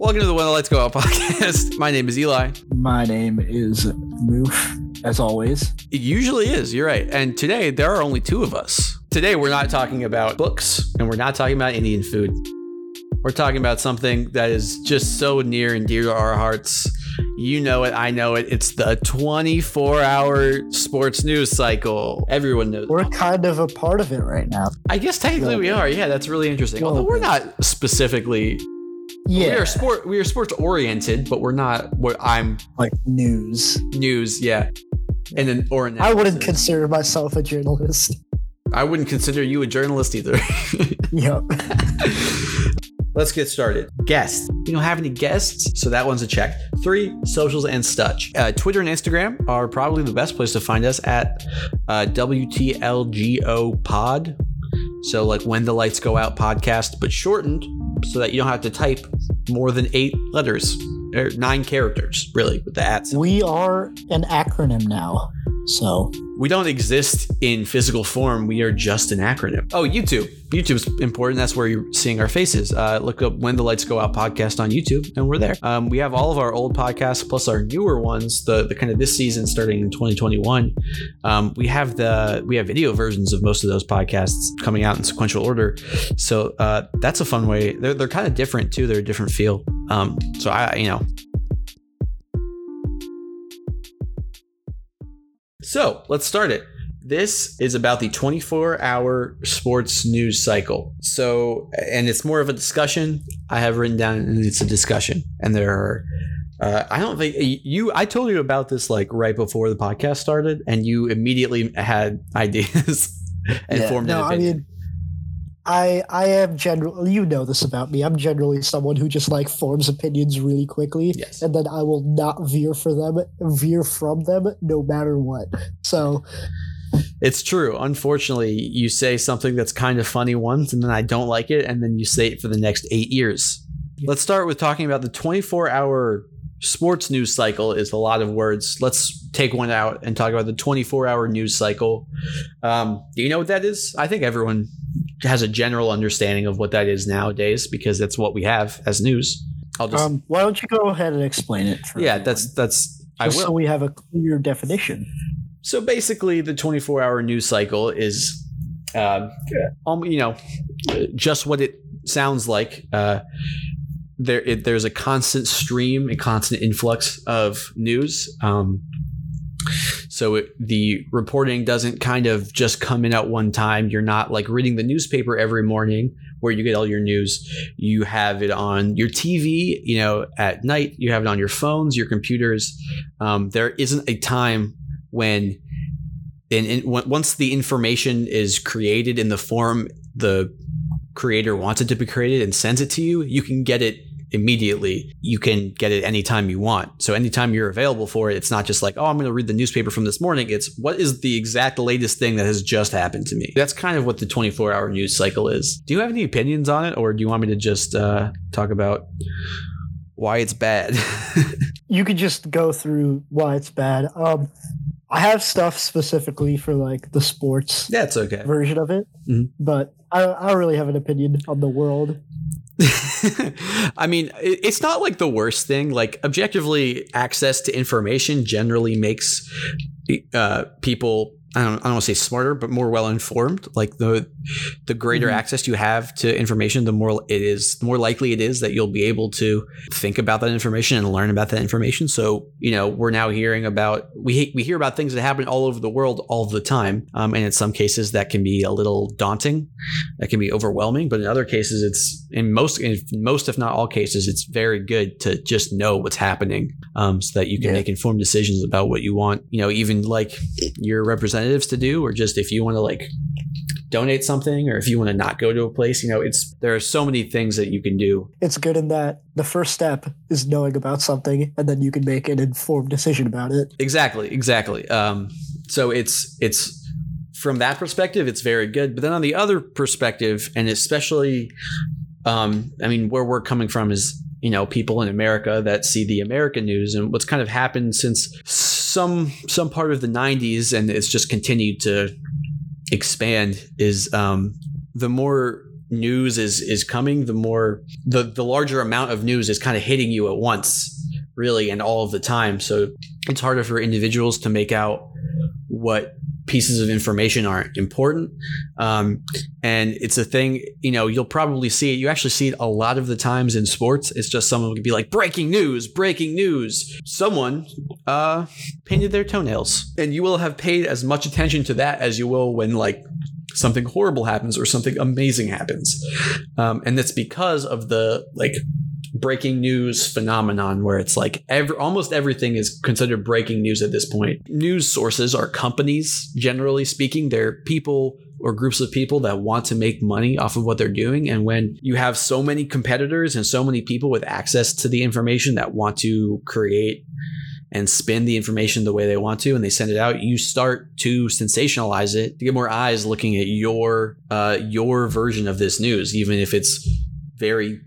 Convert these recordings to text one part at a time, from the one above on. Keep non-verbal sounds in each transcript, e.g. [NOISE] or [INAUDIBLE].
Welcome to the When the Lights Go Out podcast. [LAUGHS] My name is Eli. My name is Moof, as always. It usually is, you're right. And today there are only two of us. Today we're not talking about books and we're not talking about Indian food. We're talking about something that is just so near and dear to our hearts. You know it, I know it. It's the 24 hour sports news cycle. Everyone knows. We're kind of a part of it right now. I guess technically we are. Yeah, that's really interesting. Although we're not specifically Yeah. we are sport we are sports oriented, but we're not what I'm like news. news, yeah. And then or I wouldn't consider myself a journalist. I wouldn't consider you a journalist either. [LAUGHS] Yep. Let's get started. Guests. We don't have any guests, so that one's a check. Three, socials and such. Uh, Twitter and Instagram are probably the best place to find us at uh, WTLGO Pod. So, like when the lights go out podcast, but shortened so that you don't have to type more than eight letters or nine characters, really, with the at. we are an acronym now. So We don't exist in physical form. We are just an acronym. Oh, YouTube. YouTube's important. That's where you're seeing our faces. Uh, look up When the Lights Go Out podcast on YouTube, and we're there. Um, we have all of our old podcasts plus our newer ones. The the kind of this season starting in 2021. Um, we have the we have video versions of most of those podcasts coming out in sequential order. So uh, that's a fun way. They're they're kind of different too. They're a different feel. Um, so I you know So let's start it. This is about the 24 hour sports news cycle. So, and it's more of a discussion. I have written down, and it's a discussion. And there are, uh, I don't think you, I told you about this like right before the podcast started, and you immediately had [LAUGHS] ideas and yeah. formed no, an I mean, I I am generally you know this about me. I'm generally someone who just like forms opinions really quickly, yes. and then I will not veer for them, veer from them, no matter what. So It's true. Unfortunately, you say something that's kind of funny once, and then I don't like it, and then you say it for the next eight years. Let's start with talking about the 24 hour sports news cycle, is a lot of words. Let's take one out and talk about the 24 hour news cycle. Um, do you know what that is? I think everyone has a general understanding of what that is nowadays because that's what we have as news. I'll just, um, why don't you go ahead and explain it? For yeah, everyone, that's, that's, I will. so we have a clear definition. So basically, the 24 hour news cycle is, uh, um, you know, just what it sounds like. Uh, there, it, there's a constant stream, a constant influx of news. Um, so it, the reporting doesn't kind of just come in at one time. You're not like reading the newspaper every morning where you get all your news. You have it on your TV, you know, at night. You have it on your phones, your computers. Um, there isn't a time when and on- once the information is created in the form the creator wants it to be created and sends it to you you can get it immediately you can get it anytime you want so anytime you're available for it it's not just like oh i'm going to read the newspaper from this morning it's what is the exact latest thing that has just happened to me that's kind of what the 24 hour news cycle is do you have any opinions on it or do you want me to just uh, talk about why it's bad [LAUGHS] you could just go through why it's bad. Um, I have stuff specifically for like the sports that's okay version of it, Mhm. but I, I don't really have an opinion on the world. [LAUGHS] I mean, it's not like the worst thing. Like objectively, access to information generally makes uh, people. I don't, I don't want to say smarter, but more well informed. Like the the greater Mhm. access you have to information, the more it is, the more likely it is that you'll be able to think about that information and learn about that information. So you know, we're now hearing about we we hear about things that happen all over the world all the time, um, and in some cases that can be a little daunting that can be overwhelming but in other cases it's in most in most if not all cases it's very good to just know what's happening um, so that you can Yeah. make informed decisions about what you want you know even like your representatives to do or just if you want to like donate something or if you want to not go to a place you know it's there are so many things that you can do It's good in that the first step is knowing about something, and then you can make an informed decision about it. Exactly, exactly. Um, so it's it's from that perspective, it's very good. But then on the other perspective, and especially, um, I mean, where we're coming from is you know people in America that see the American news and what's kind of happened since some some part of the '90s, and it's just continued to expand. Is um, the more news is is coming, the more the the larger amount of news is kind of hitting you at once, really, and all of the time. So it's harder for individuals to make out what pieces of information aren't important. Um, and it's a thing, you know, you'll probably see it. You actually see it a lot of the times in sports. It's just someone could be like, breaking news, breaking news. Someone uh, painted their toenails. And you will have paid as much attention to that as you will when, like, something horrible happens or something amazing happens. Um, and that's because of the, like, breaking news phenomenon where it's like every, almost everything is considered breaking news at this point. News sources are companies, generally speaking. They're people or groups of people that want to make money off of what they're doing. And when you have so many competitors and so many people with access to the information that want to create and spin the information the way they want to and they send it out you start to sensationalize it to get more eyes looking at your uh, your version of this news even if it's very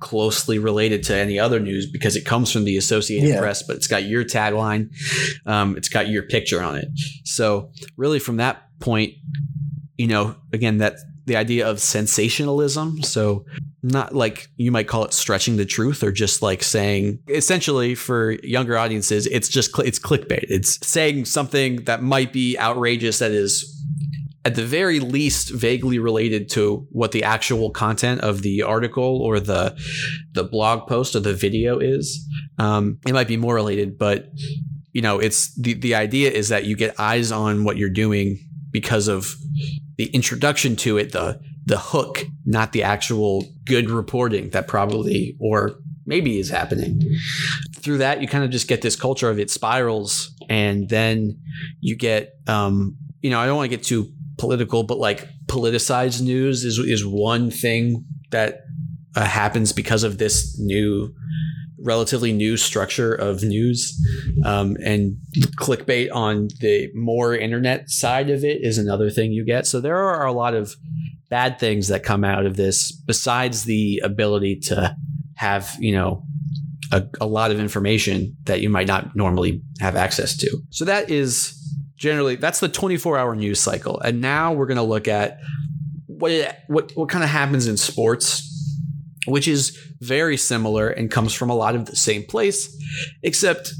closely related to any other news because it comes from the Associated Yeah. Press, but it's got your tagline, um, it's got your picture on it. So really, from that point, you know, again, that the idea of sensationalism. So not like you might call it stretching the truth or just like saying essentially for younger audiences it's just it's clickbait it's saying something that might be outrageous that is at the very least vaguely related to what the actual content of the article or the the blog post or the video is. Um, it might be more related, but you know, it's the the idea is that you get eyes on what you're doing because of the introduction to it, the the hook, not the actual good reporting that probably or maybe is happening. Through that, you kind of just get this culture of it spirals, and then you get, um, you know, I don't want to get too political, but like politicized news is is one thing that uh, happens because of this new, relatively new structure of news, um, and clickbait on the more internet side of it is another thing you get. So there are a lot of bad things that come out of this, besides the ability to have you know a, a lot of information that you might not normally have access to. So that is generally that's the 24 hour news cycle. And now we're going to look at what what what kind of happens in sports which is very similar and comes from a lot of the same place except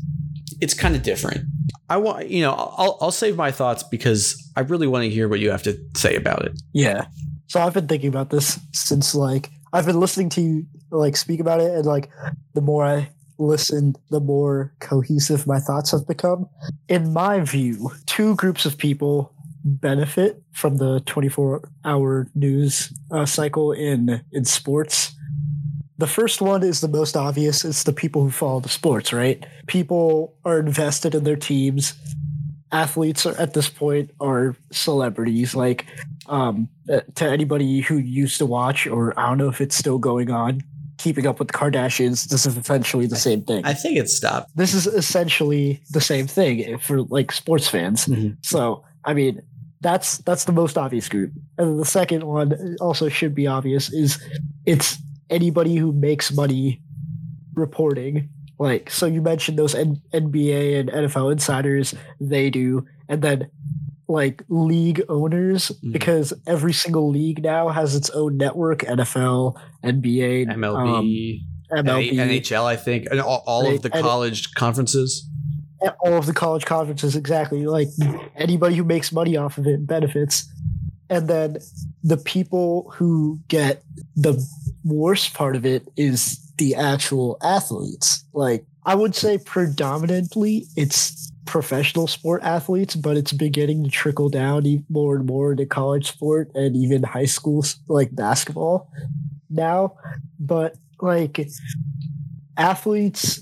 it's kind of different. I want you know i'll i'll save my thoughts because i really want to hear what you have to say about it. Yeah. So I've been thinking about this since like I've been listening to you like speak about it and like the more I listen, the more cohesive my thoughts have become. In my view, two groups of people benefit from the 24 hour news uh, cycle in in sports. The first one is the most obvious. It's the people who follow the sports, right? People are invested in their teams. Athletes are, at this point are celebrities. Like um, uh, to anybody who used to watch, or I don't know if it's still going on, keeping up with the Kardashians, this is essentially the same thing. i think it stopped this is essentially the same thing for like sports fans. Mhm. So, I mean, that's that's the most obvious group. And then the second one also should be obvious is it's anybody who makes money reporting. Like, so you mentioned those N- NBA and NFL insiders, they do, and then like league owners Mhm. because every single league now has its own network NFL, NBA, mlb um, MLB, nhl i think and all, all of the college conferences. All of the college conferences exactly like anybody who makes money off of it benefits. And then the people who get the worst part of it is the actual athletes. Like i would say predominantly it's professional sport athletes but it's beginning to trickle down e- more and more into college sport and even high school s- like basketball now. But like athletes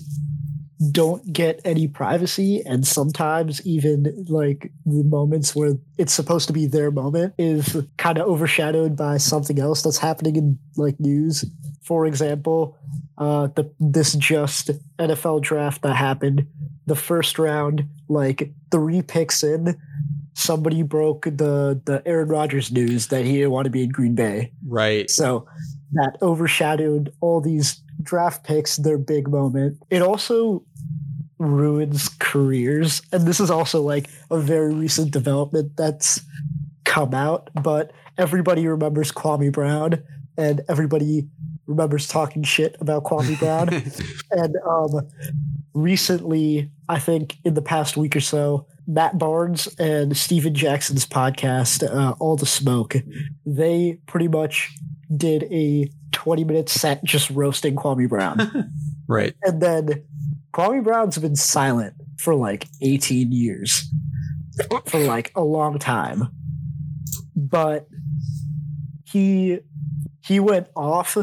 don't get any privacy and sometimes even like the moments where it's supposed to be their moment is kind of overshadowed by something else that's happening in like news. For example uh the this just NFL draft that happened the first round like three picks in somebody broke the the Aaron Rodgers news that he didn't want to be in Green Bay right so that overshadowed all these draft picks, their big moment. It also ruins careers. And this is also like a very recent development that's come out, but everybody remembers Kwame Brown and everybody remembers talking shit about Kwame Brown. [LAUGHS] and um, recently, I think in the past week or so, Matt Barnes and Stephen Jackson's podcast, uh, All the Smoke, they pretty much did a 20 minute set just roasting Kwame Brown. [LAUGHS] right. And then Kwame Brown's been silent for like 18 years, for like a long time. But he he went off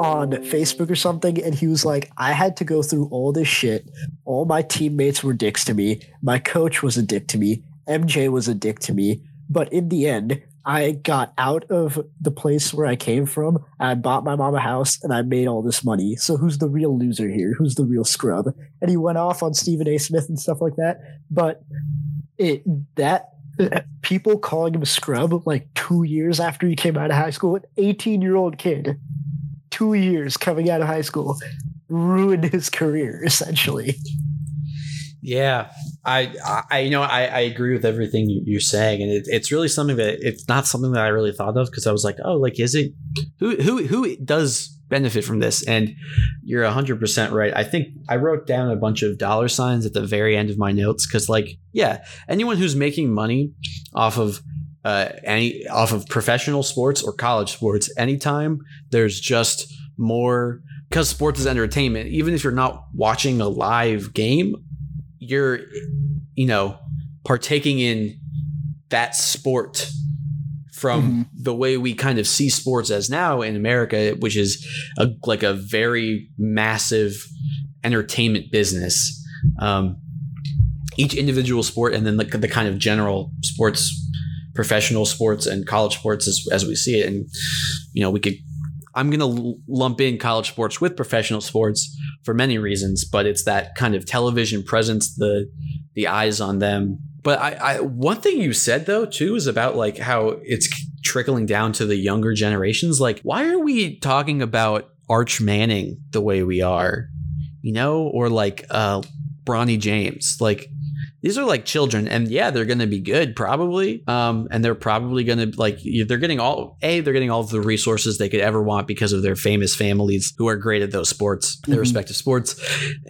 on Facebook or something, and he was like, I had to go through all this shit. All my teammates were dicks to me. My coach was a dick to me. MJ was a dick to me. But in the end, I got out of the place where I came from. I bought my mom a house and I made all this money. So who's the real loser here? Who's the real scrub? And he went off on Stephen A. Smith and stuff like that. But it that people calling him a scrub like two years after he came out of high school, an 18 year old kid two years coming out of high school ruined his career essentially. Yeah, I, I, you know, I, I agree with everything you're saying, and it, it's really something that it's not something that I really thought of because I was like, oh, like is it who who who does benefit from this? And you're hundred percent right. I think I wrote down a bunch of dollar signs at the very end of my notes because, like, yeah, anyone who's making money off of uh, any off of professional sports or college sports, anytime there's just more because sports is entertainment. Even if you're not watching a live game, you're you know partaking in that sport from mm-hmm. the way we kind of see sports as now in America, which is a, like a very massive entertainment business. Um, each individual sport and then the, the kind of general sports professional sports and college sports as, as we see it. And, you know, we could, I'm going to lump in college sports with professional sports for many reasons, but it's that kind of television presence, the, the eyes on them. But I, I, one thing you said though, too, is about like how it's trickling down to the younger generations. Like, why are we talking about Arch Manning the way we are? You know, or like uh Bronny James. Like these are like children and yeah they're going to be good probably um, and they're probably going to like they're getting all a they're getting all of the resources they could ever want because of their famous families who are great at those sports their mm-hmm. respective sports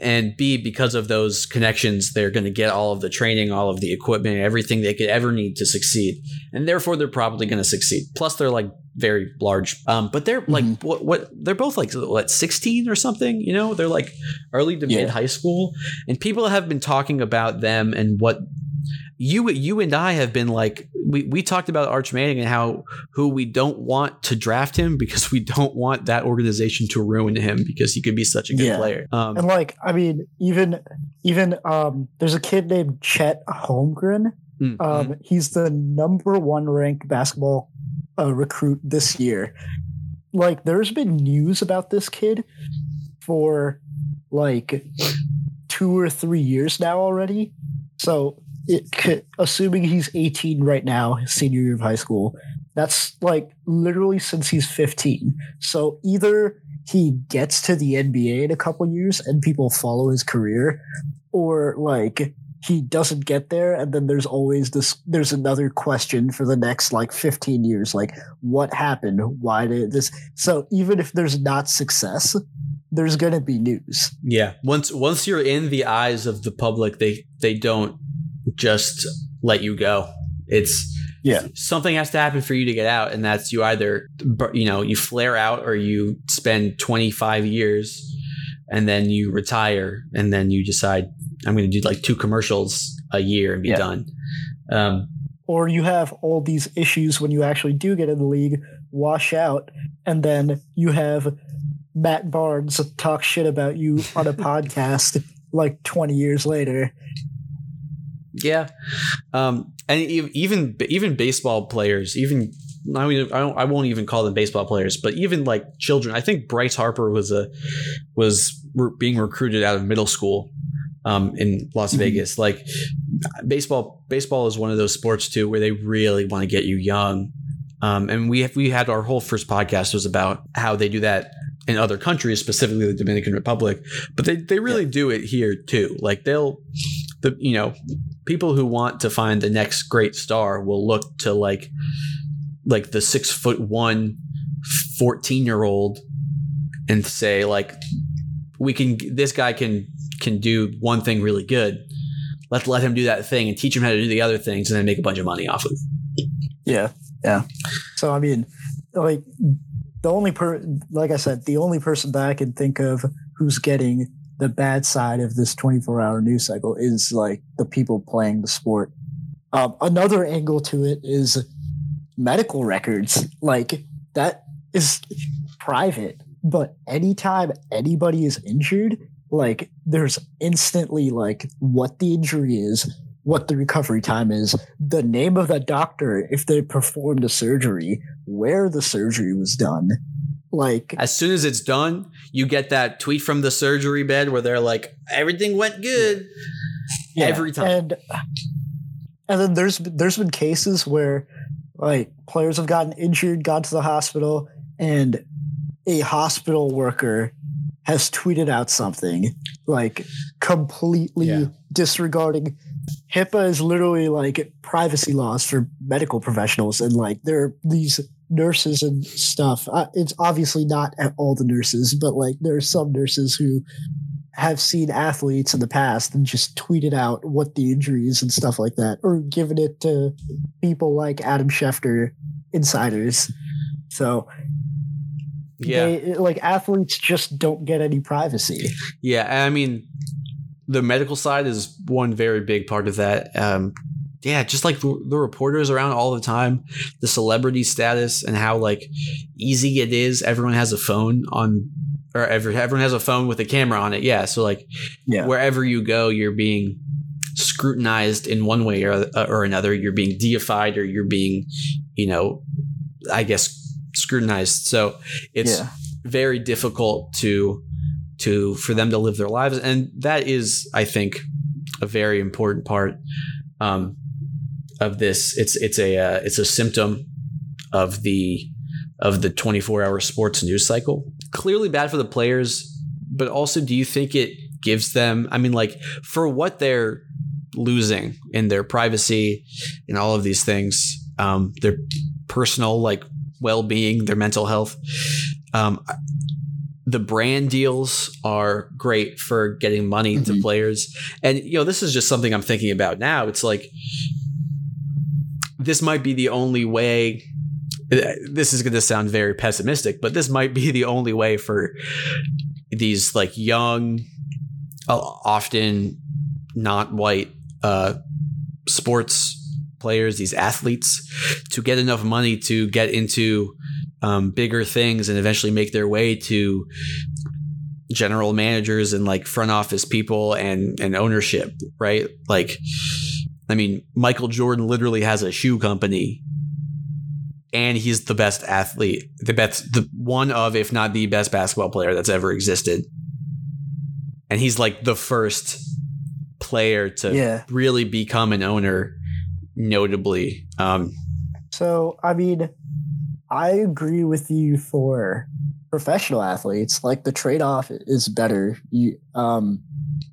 and b because of those connections they're going to get all of the training all of the equipment everything they could ever need to succeed and therefore they're probably going to succeed plus they're like very large. Um, but they're like mm-hmm. what what they're both like what 16 or something, you know? They're like early to yeah. mid high school and people have been talking about them and what you you and I have been like we, we talked about Arch Manning and how who we don't want to draft him because we don't want that organization to ruin him because he could be such a good yeah. player. Um, and like I mean even even um there's a kid named Chet Holmgren. Mm-hmm. Um, he's the number one ranked basketball a recruit this year. Like, there's been news about this kid for like two or three years now already. So, it could, assuming he's 18 right now, senior year of high school, that's like literally since he's 15. So either he gets to the NBA in a couple years and people follow his career, or like he doesn't get there and then there's always this there's another question for the next like 15 years like what happened? Why did this so even if there's not success there's going to be news. Yeah once once you're in the eyes of the public they they don't just let you go. It's yeah. something has to happen for you to get out and that's you either you know you flare out or you spend 25 years and then you retire and then you decide I'm going to do like two commercials a year and be yeah. done. Um, or you have all these issues when you actually do get in the league wash out, and then you have Matt Barnes talk shit about you on a [LAUGHS] podcast like 20 years later. Yeah, um, and even even baseball players, even I mean, I, I won't even call them baseball players, but even like children. I think Bryce Harper was a was re- being recruited out of middle school um, in Las mm-hmm. Vegas. Like baseball, baseball is one of those sports too where they really want to get you young. Um, and we have, we had our whole first podcast was about how they do that in other countries, specifically the Dominican Republic, but they, they really yeah. do it here too. Like they'll the you know people who want to find the next great star will look to like like the six foot one 14 year old and say like we can this guy can can do one thing really good let's let him do that thing and teach him how to do the other things and then make a bunch of money off of Yeah, yeah. So I mean, like the only per, like I said, the only person that I can think of who's getting the bad side of this 24 hour news cycle is like the people playing the sport. Um, another angle to it is medical records. Like that is private, but anytime anybody is injured, like there's instantly like what the injury is, what the recovery time is, the name of the doctor if they performed a surgery, where the surgery was done. Like as soon as it's done you get that tweet from the surgery bed where they're like everything went good. Yeah, every time. And and then there's there's been cases where like players have gotten injured, gone to the hospital, and a hospital worker has tweeted out something like completely Yeah. disregarding HIPAA is literally like privacy laws for medical professionals, and like there are these nurses and stuff. Uh, it's obviously not at all the nurses, but like there are some nurses who have seen athletes in the past and just tweeted out what the injuries and stuff like that, or given it to people like Adam Schefter, insiders. So yeah they, like athletes just don't get any privacy. Yeah, I mean, the medical side is one very big part of that. Um, yeah, just like the, the reporters around all the time, the celebrity status and how like easy it is. Everyone has a phone on, or every, everyone has a phone with a camera on it. Yeah, so like Yeah. wherever you go, you're being scrutinized in one way or or another. You're being deified, or you're being, you know, I guess scrutinized. So it's Yeah. very difficult to to for them to live their lives and that is i think a very important part um, of this it's it's a uh, it's a symptom of the of the 24 hour sports news cycle clearly bad for the players but also do you think it gives them i mean like for what they're losing in their privacy and all of these things um, their personal like well-being their mental health. Um, the brand deals are great for getting money to Mhm. players. And you know this is just something i'm thinking about now. It's like this might be the only way this is going to sound very pessimistic but this might be the only way for these like young uh, often not white uh, sports players these athletes to get enough money to get into um, bigger things and eventually make their way to general managers and like front office people and and ownership right? Like i mean michael jordan literally has a shoe company and he's the best athlete the best the one of if not the best basketball player that's ever existed. And he's like the first player to Yeah. really become an owner notably um So, I mean, I agree with you for professional athletes. Like the trade off is better. You, um,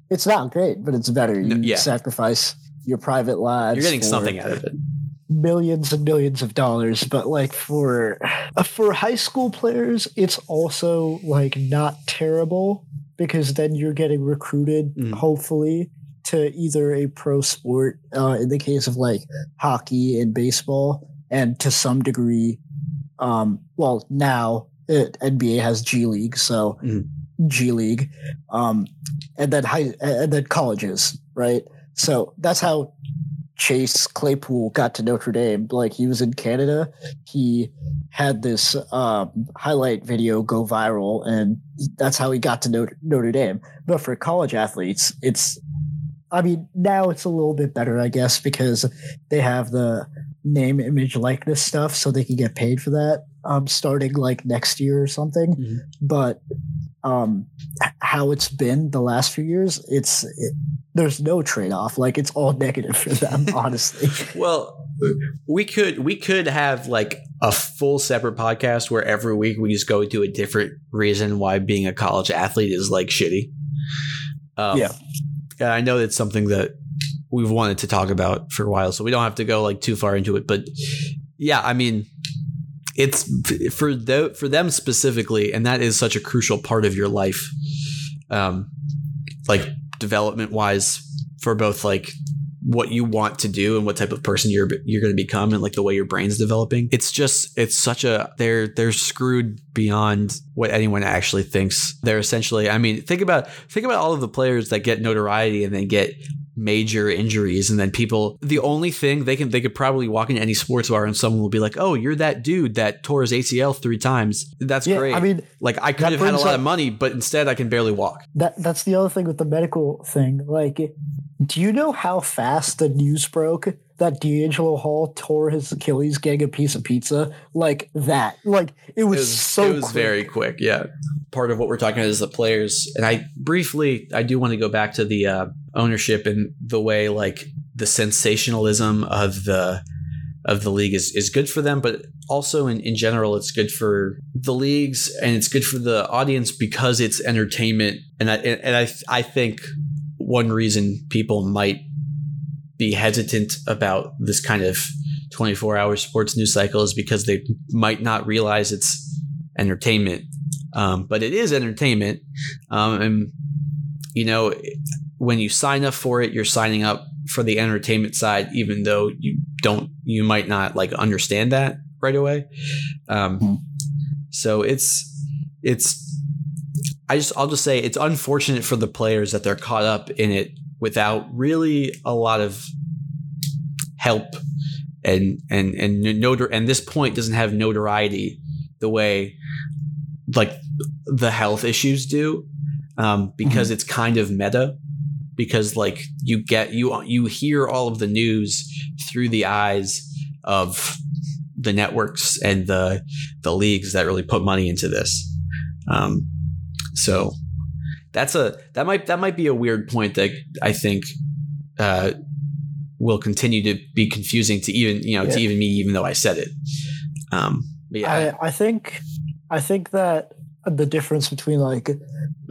it's not great, but it's better. You yeah. sacrifice your private lives. you're getting something out of it millions and millions of dollars. But like for uh, for high school players, it's also like not terrible because then you're getting recruited, Mm. hopefully. To either a pro sport, uh, in the case of like hockey and baseball, and to some degree, um, well, now it, NBA has G League, so Mhm. G League, um, and then high, and then colleges, right? So that's how Chase Claypool got to Notre Dame. Like he was in Canada, he had this um, highlight video go viral, and that's how he got to Notre, Notre Dame. But for college athletes, it's I mean, now it's a little bit better, I guess, because they have the name, image, likeness stuff, so they can get paid for that. Um, starting like next year or something. Mhm. But um, how it's been the last few years, it's it, there's no trade off. Like it's all [LAUGHS] negative for them, [LAUGHS] honestly. Well, we could we could have like a full separate podcast where every week we just go to a different reason why being a college athlete is like shitty. Um, Yeah. Yeah, I know that's something that we've wanted to talk about for a while, so we don't have to go like too far into it. But yeah, I mean, it's for the, for them specifically, and that is such a crucial part of your life, um, like development wise, for both like what you want to do and what type of person you're you're going to become and like the way your brain's developing. It's just it's such a they're they're screwed beyond what anyone actually thinks. They're essentially I mean, think about think about all of the players that get notoriety and then get major injuries and then people the only thing they can they could probably walk into any sports bar and someone will be like oh you're that dude that tore his acl three times that's Yeah, great I mean, like i could have had a lot up- of money but instead i can barely walk that that's the other thing with the medical thing. Like, do you know how fast the news broke that DeAngelo Hall tore his Achilles getting a piece of pizza? Like that. Like it was, it was, so. it was quick. very quick yeah part of what we're talking about is the players and i briefly i do want to go back to the uh, ownership and the way like the sensationalism of the of the league is, is good for them but also in, in general it's good for the leagues and it's good for the audience because it's entertainment and i and, and i i think one reason people might be hesitant about this kind of 24 hour sports news cycle is because they might not realize it's entertainment. Um, but it is entertainment. Um, and, you know, when you sign up for it, you're signing up for the entertainment side, even though you don't, you might not like understand that right away. Um, Hmm. so it's, it's, I just, I'll just say it's unfortunate for the players that they're caught up in it without really a lot of help. And and and notor- and this point doesn't have notoriety the way like the health issues do um, because it's kind of meta. Because like you get you you hear all of the news through the eyes of the networks and the the leagues that really put money into this. Um, so that's a that might that might be a weird point that I think uh, will continue to be confusing to even you know Yeah. to even me even though I said it. Um, yeah, I, I think I think that the difference between like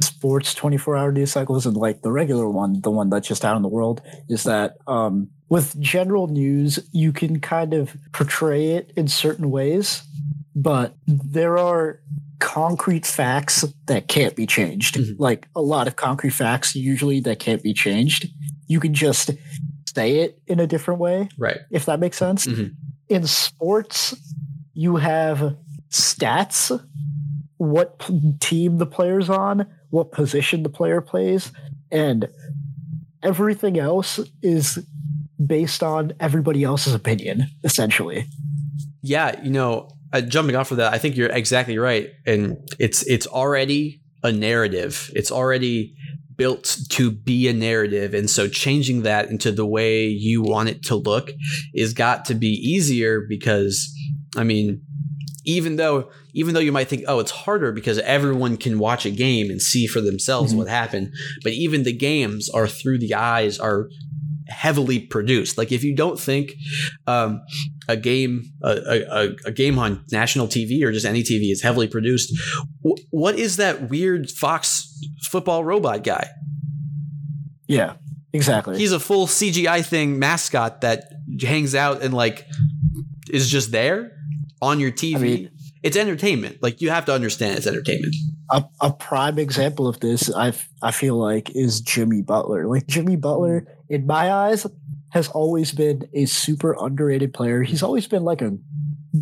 sports 24 hour news cycles and like the regular one, the one that's just out in the world, is that um, with general news, you can kind of portray it in certain ways, but there are concrete facts that can't be changed. Mhm. Like a lot of concrete facts usually that can't be changed. You can just say it in a different way right. if that makes sense. Mhm. In sports, you have stats, what p- team the player's on, what position the player plays, and everything else is based on everybody else's opinion, essentially. Yeah, you know, uh, jumping off of that, I think you're exactly right, and it's it's already a narrative. It's already built to be a narrative, and so changing that into the way you want it to look is got to be easier because, I mean, even though even though you might think, oh, it's harder because everyone can watch a game and see for themselves Mhm. what happened, but even the games are through the eyes are heavily produced. Like if you don't think um, a game a, a, a game on national TV or just any TV is heavily produced, wh- what is that weird Fox football robot guy? Yeah, exactly. He's a full CGI thing mascot that hangs out and like is just there on your TV. I mean- it's entertainment. Like you have to understand it's entertainment. a, a prime example of this, I I feel like, is Jimmy Butler. Like Jimmy Butler, in my eyes, has always been a super underrated player. He's always been like a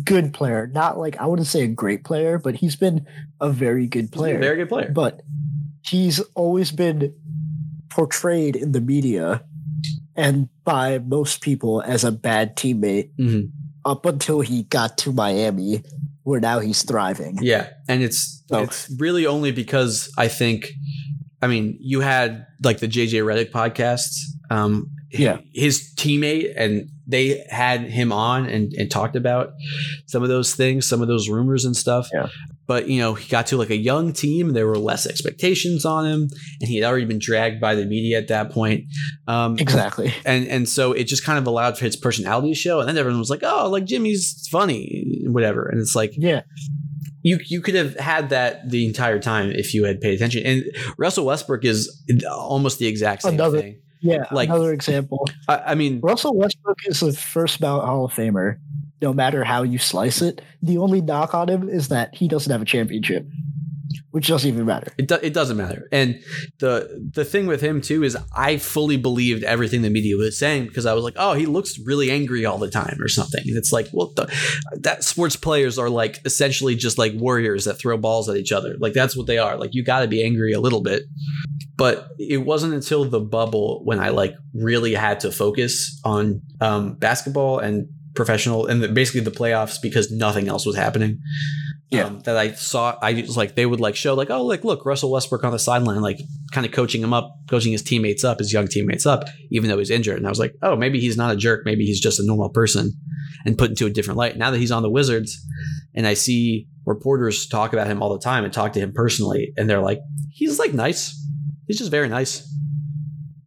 good player, not like I wouldn't say a great player, but he's been a very good player. very good player. but he's always been portrayed in the media and by most people as a bad teammate Mhm. up until he got to Miami, where now he's thriving. Yeah, and it's Oh. it's really only because I think, I mean, you had like the JJ Redick podcasts. Um, Yeah. his teammate and they had him on and, and talked about some of those things, some of those rumors and stuff. Yeah. But you know, he got to like a young team. There were less expectations on him, and he had already been dragged by the media at that point. Um, Exactly. and and so it just kind of allowed for his personality to show. And then everyone was like, "Oh, like Jimmy's funny, whatever." And it's like, Yeah. you you could have had that the entire time if you had paid attention. And Russell Westbrook is almost the exact same Another- thing. Yeah, Like- another example. I, I mean, Russell Westbrook is the first ballot Hall of Famer. No matter how you slice it, the only knock on him is that he doesn't have a championship, which doesn't even matter. it, do, it doesn't matter. And the the thing with him too is I fully believed everything the media was saying because I was like, oh, he looks really angry all the time or something. And it's like, well, the, that sports players are like essentially just like warriors that throw balls at each other. Like that's what they are. Like you got to be angry a little bit. But it wasn't until the bubble when I like really had to focus on um, basketball and professional and the, basically the playoffs because nothing else was happening. Yeah. Um, that I saw, I was like, they would like show like, oh, like look, Russell Westbrook on the sideline, like kind of coaching him up, coaching his teammates up, his young teammates up, even though he's injured. And I was like, oh, maybe he's not a jerk, maybe he's just a normal person, and put into a different light. Now that he's on the Wizards, and I see reporters talk about him all the time and talk to him personally, and they're like, he's like nice, he's just very nice.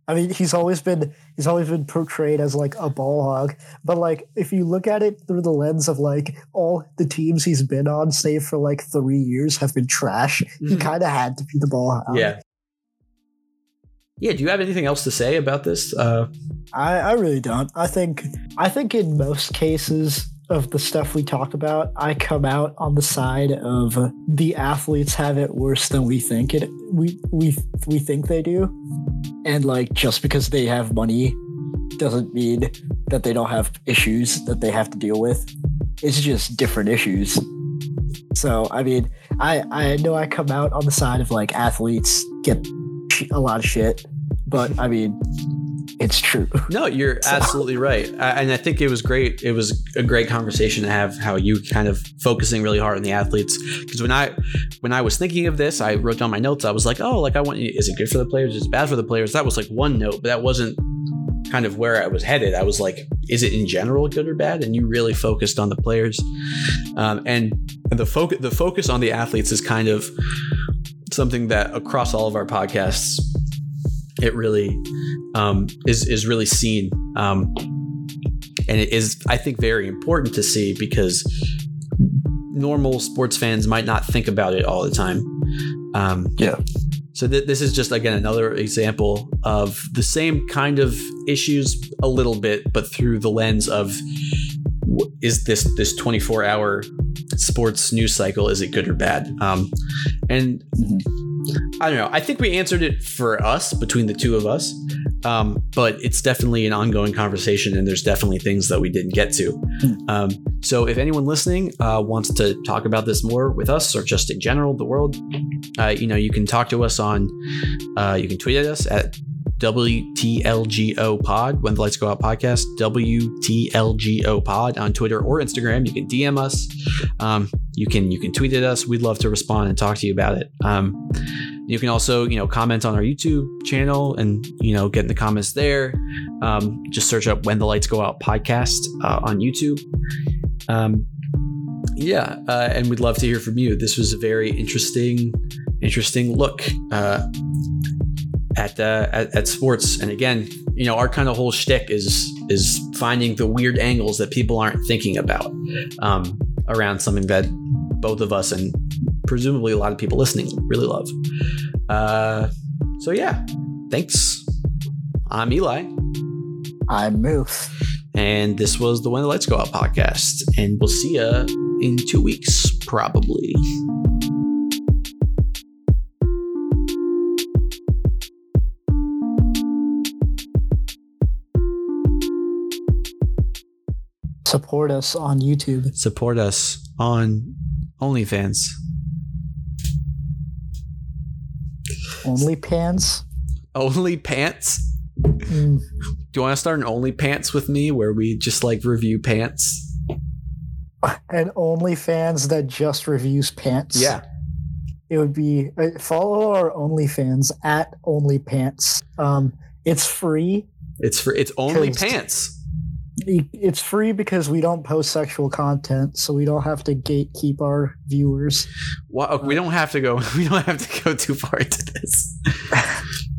I mean, he's always been he's always been portrayed as like a ball hog, but like if you look at it through the lens of like all the teams he's been on, save for like three years, have been trash. He Mhm. kind of had to be the ball hog. Yeah. Yeah. Do you have anything else to say about this? Uh, I, I really don't. I think I think in most cases of the stuff we talk about, I come out on the side of the athletes have it worse than we think it we we we think they do. And like just because they have money doesn't mean that they don't have issues that they have to deal with. It's just different issues. So I mean, I I know I come out on the side of like athletes get a lot of shit, but I mean, it's true. No, you're [LAUGHS] So- absolutely right, I, and I think it was great. It was a great conversation to have. How you kind of focusing really hard on the athletes because when I when I was thinking of this, I wrote down my notes. I was like, oh, like I want. Is it good for the players? Is it bad for the players? That was like one note, but that wasn't kind of where I was headed. I was like, is it in general good or bad? And you really focused on the players, um, and the focus the focus on the athletes is kind of something that across all of our podcasts it really um, is is really seen, um, and it is I think very important to see because normal sports fans might not think about it all the time. Um, Yeah. So th- this is just again another example of the same kind of issues a little bit, but through the lens of is this this 24 hour sports news cycle is it good or bad? Um, and I don't know. I think we answered it for us between the two of us, um, but it's definitely an ongoing conversation, and there's definitely things that we didn't get to. Um, so, if anyone listening uh, wants to talk about this more with us, or just in general the world, uh, you know, you can talk to us on. Uh, you can tweet at us at WTLGO Pod, When the Lights Go Out Podcast, WTLGO Pod on Twitter or Instagram. You can DM us. Um, you can you can tweet at us. We'd love to respond and talk to you about it. Um, you can also you know comment on our YouTube channel and you know get in the comments there. Um, just search up When the Lights Go Out podcast uh, on YouTube. Um, yeah, uh, and we'd love to hear from you. This was a very interesting, interesting look uh, at, uh, at at sports. And again, you know, our kind of whole shtick is is finding the weird angles that people aren't thinking about um, around something that both of us and presumably a lot of people listening really love. Uh, so yeah, thanks. I'm Eli, I'm Moose. and this was the When the Lights Go Out podcast, and we'll see you in two weeks, probably. Support us on YouTube. Support us on OnlyFans. Only pants. Only Pants. Mm, Do you want to start an Only Pants with me, where we just like review pants? and only fans that just reviews pants. Yeah, It would be uh, follow our OnlyFans at OnlyPants. Um, it's free. it's for it's only pants. It's free because we don't post sexual content, so we don't have to gatekeep our viewers. Well, we don't have to go. [LAUGHS] We don't have to go too far into this. [LAUGHS]